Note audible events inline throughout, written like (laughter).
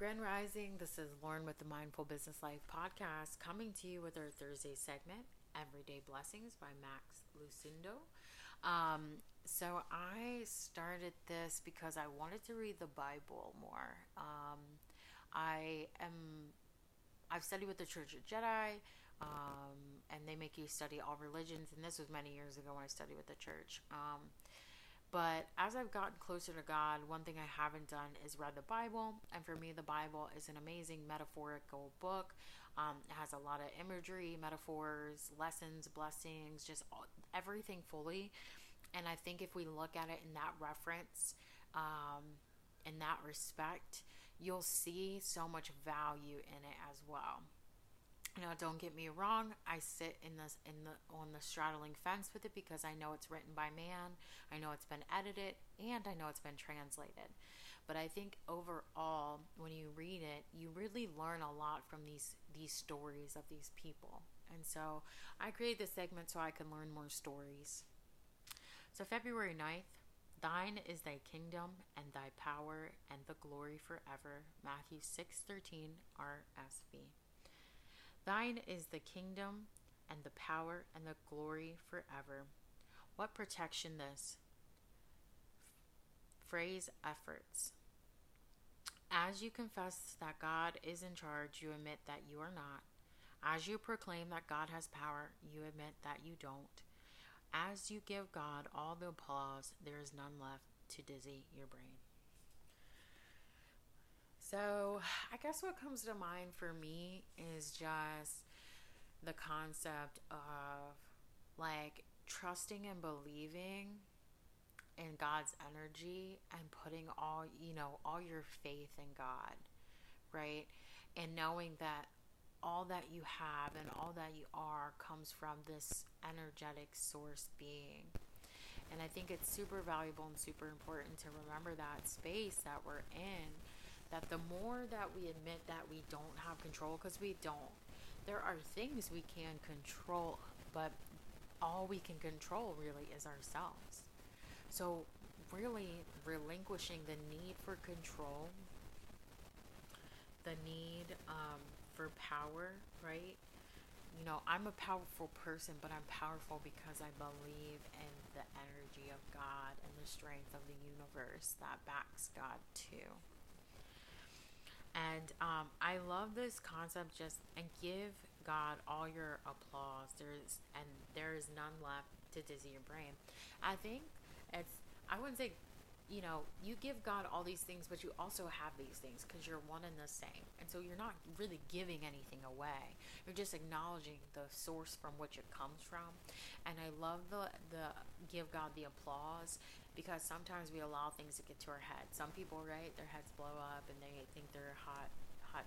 Grand Rising, this is Lauren with the Mindful Business Life podcast coming to you with our Thursday segment, Everyday Blessings by Max Lucado. Um, so I started this because I wanted to read the Bible more. Um, I am, I've studied with the Church of Jedi, um, and they make you study all religions, and this was many years ago when I studied with the church. But as I've gotten closer to God, one thing I haven't done is read the Bible. And for me, the Bible is an amazing metaphorical book. Um, it has a lot of imagery, metaphors, lessons, blessings, just all, everything fully. And I think if we look at it in that reference, um, in that respect, you'll see so much value in it as well. Now, don't get me wrong. I sit in this in the on the straddling fence with it because I know it's written by man. I know it's been edited, and I know it's been translated. But I think overall, when you read it, you really learn a lot from these these stories of these people. And so, I create this segment so I can learn more stories. So February 9th, Thine is thy kingdom and thy power and the glory forever. Matthew 6:13 RSV. Thine is the kingdom and the power and the glory forever. What protection this? Phrase efforts. As you confess that God is in charge, you admit that you are not. As you proclaim that God has power, you admit that you don't. As you give God all the applause, there is none left to dizzy your brain. So, I guess what comes to mind for me is just the concept of like trusting and believing in God's energy and putting all, you know, all your faith in God, right? And knowing that all that you have and all that you are comes from this energetic source being. And I think it's super valuable and super important to remember that space that we're in that the more that we admit that we don't have control, because we don't, there are things we can control, but all we can control really is ourselves. So, really relinquishing the need for control, the need um, for power, right? You know, I'm a powerful person, but I'm powerful because I believe in the energy of God and the strength of the universe that backs God too. And um, I love this concept just and give God all your applause. There's and there is none left to dizzy your brain. I think it's I wouldn't say you know, you give God all these things, but you also have these things because you're one and the same. And so you're not really giving anything away. You're just acknowledging the source from which it comes from. And I love the the give God the applause because sometimes we allow things to get to our head. Some people, right, their heads blow up and they think they're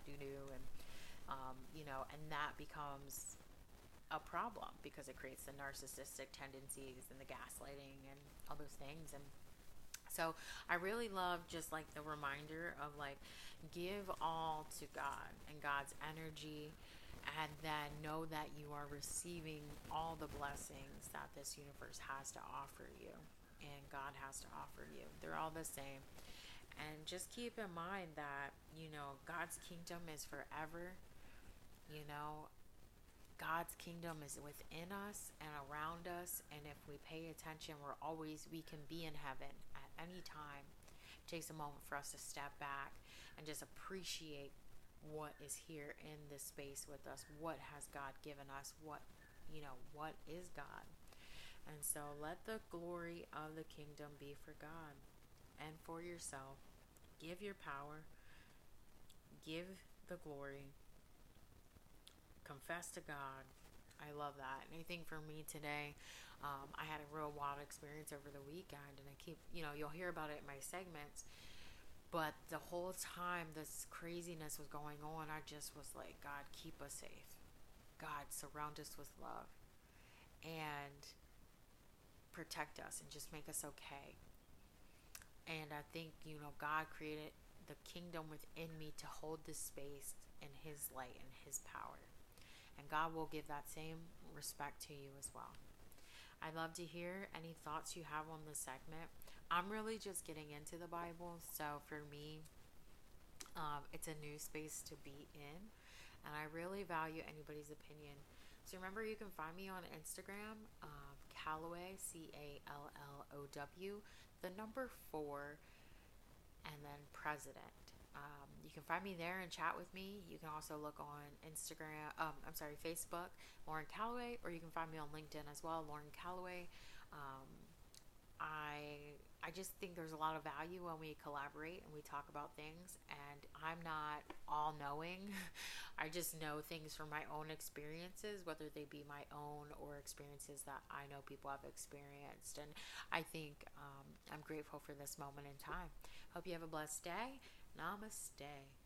doo doo and um, you know, and that becomes a problem because it creates the narcissistic tendencies and the gaslighting and all those things and so I really love just like the reminder of like give all to God and God's energy and then know that you are receiving all the blessings that this universe has to offer you and God has to offer you. They're all the same. And just keep in mind that, you know, God's kingdom is forever. You know, God's kingdom is within us and around us. And if we pay attention, we're always, we can be in heaven at any time It takes a moment for us to step back and just appreciate what is here in this space with us. What has God given us? What, you know, what is God? And so let the glory of the kingdom be for God and for yourself. Give your power, give the glory, confess to God. I love that. Anything for me today um, I had a real wild experience over the weekend, and I keep, you know, you'll hear about it in my segments. But the whole time this craziness was going on, I just was like, God, keep us safe. God, surround us with love and protect us and just make us okay. And I think, you know, God created the kingdom within me to hold this space in His light and His power. And God will give that same respect to you as well. I'd love to hear any thoughts you have on the segment. I'm really just getting into the Bible, so for me, um, it's a new space to be in, and I really value anybody's opinion. So remember, you can find me on Instagram, um, C A L L O W, the number four, and then president. Um, you can find me there and chat with me. You can also look on Instagram, um, I'm sorry, Facebook, Lauren Calloway, or you can find me on LinkedIn as well, Lauren Calloway. Um, I just think there's a lot of value when we collaborate and we talk about things. And I'm not all knowing. (laughs) I just know things from my own experiences, whether they be my own or experiences that I know people have experienced. And I think um, I'm grateful for this moment in time. Hope you have a blessed day. Namaste.